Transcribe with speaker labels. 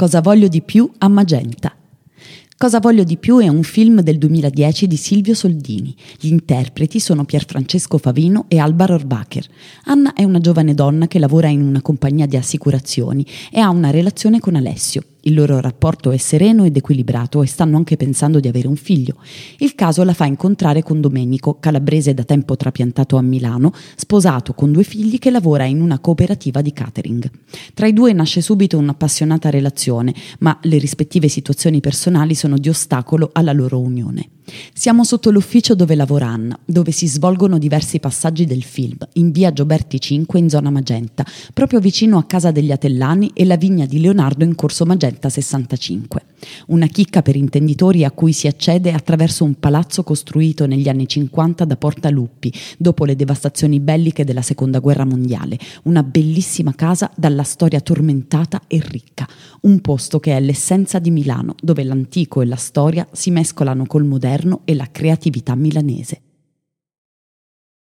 Speaker 1: Cosa voglio di più a Magenta. Cosa voglio di più è un film del 2010 di Silvio Soldini. Gli interpreti sono Pierfrancesco Favino e Alba Rohrbacher. Anna è una giovane donna che lavora in una compagnia di assicurazioni e ha una relazione con Alessio. Il loro rapporto è sereno ed equilibrato e stanno anche pensando di avere un figlio. Il caso la fa incontrare con Domenico, calabrese da tempo trapiantato a Milano, sposato con due figli che lavora in una cooperativa di catering. Tra i due nasce subito un'appassionata relazione, ma le rispettive situazioni personali sono di ostacolo alla loro unione. Siamo sotto l'ufficio dove lavora Anna, dove si svolgono diversi passaggi del film, in via Gioberti 5 in zona Magenta, proprio vicino a casa degli Atellani e la vigna di Leonardo in corso Magenta 65. Una chicca per intenditori a cui si accede attraverso un palazzo costruito negli anni 50 da Portaluppi, dopo le devastazioni belliche della Seconda Guerra Mondiale. Una bellissima casa dalla storia tormentata e ricca. Un posto che è l'essenza di Milano, dove l'antico e la storia si mescolano col moderno e la creatività milanese.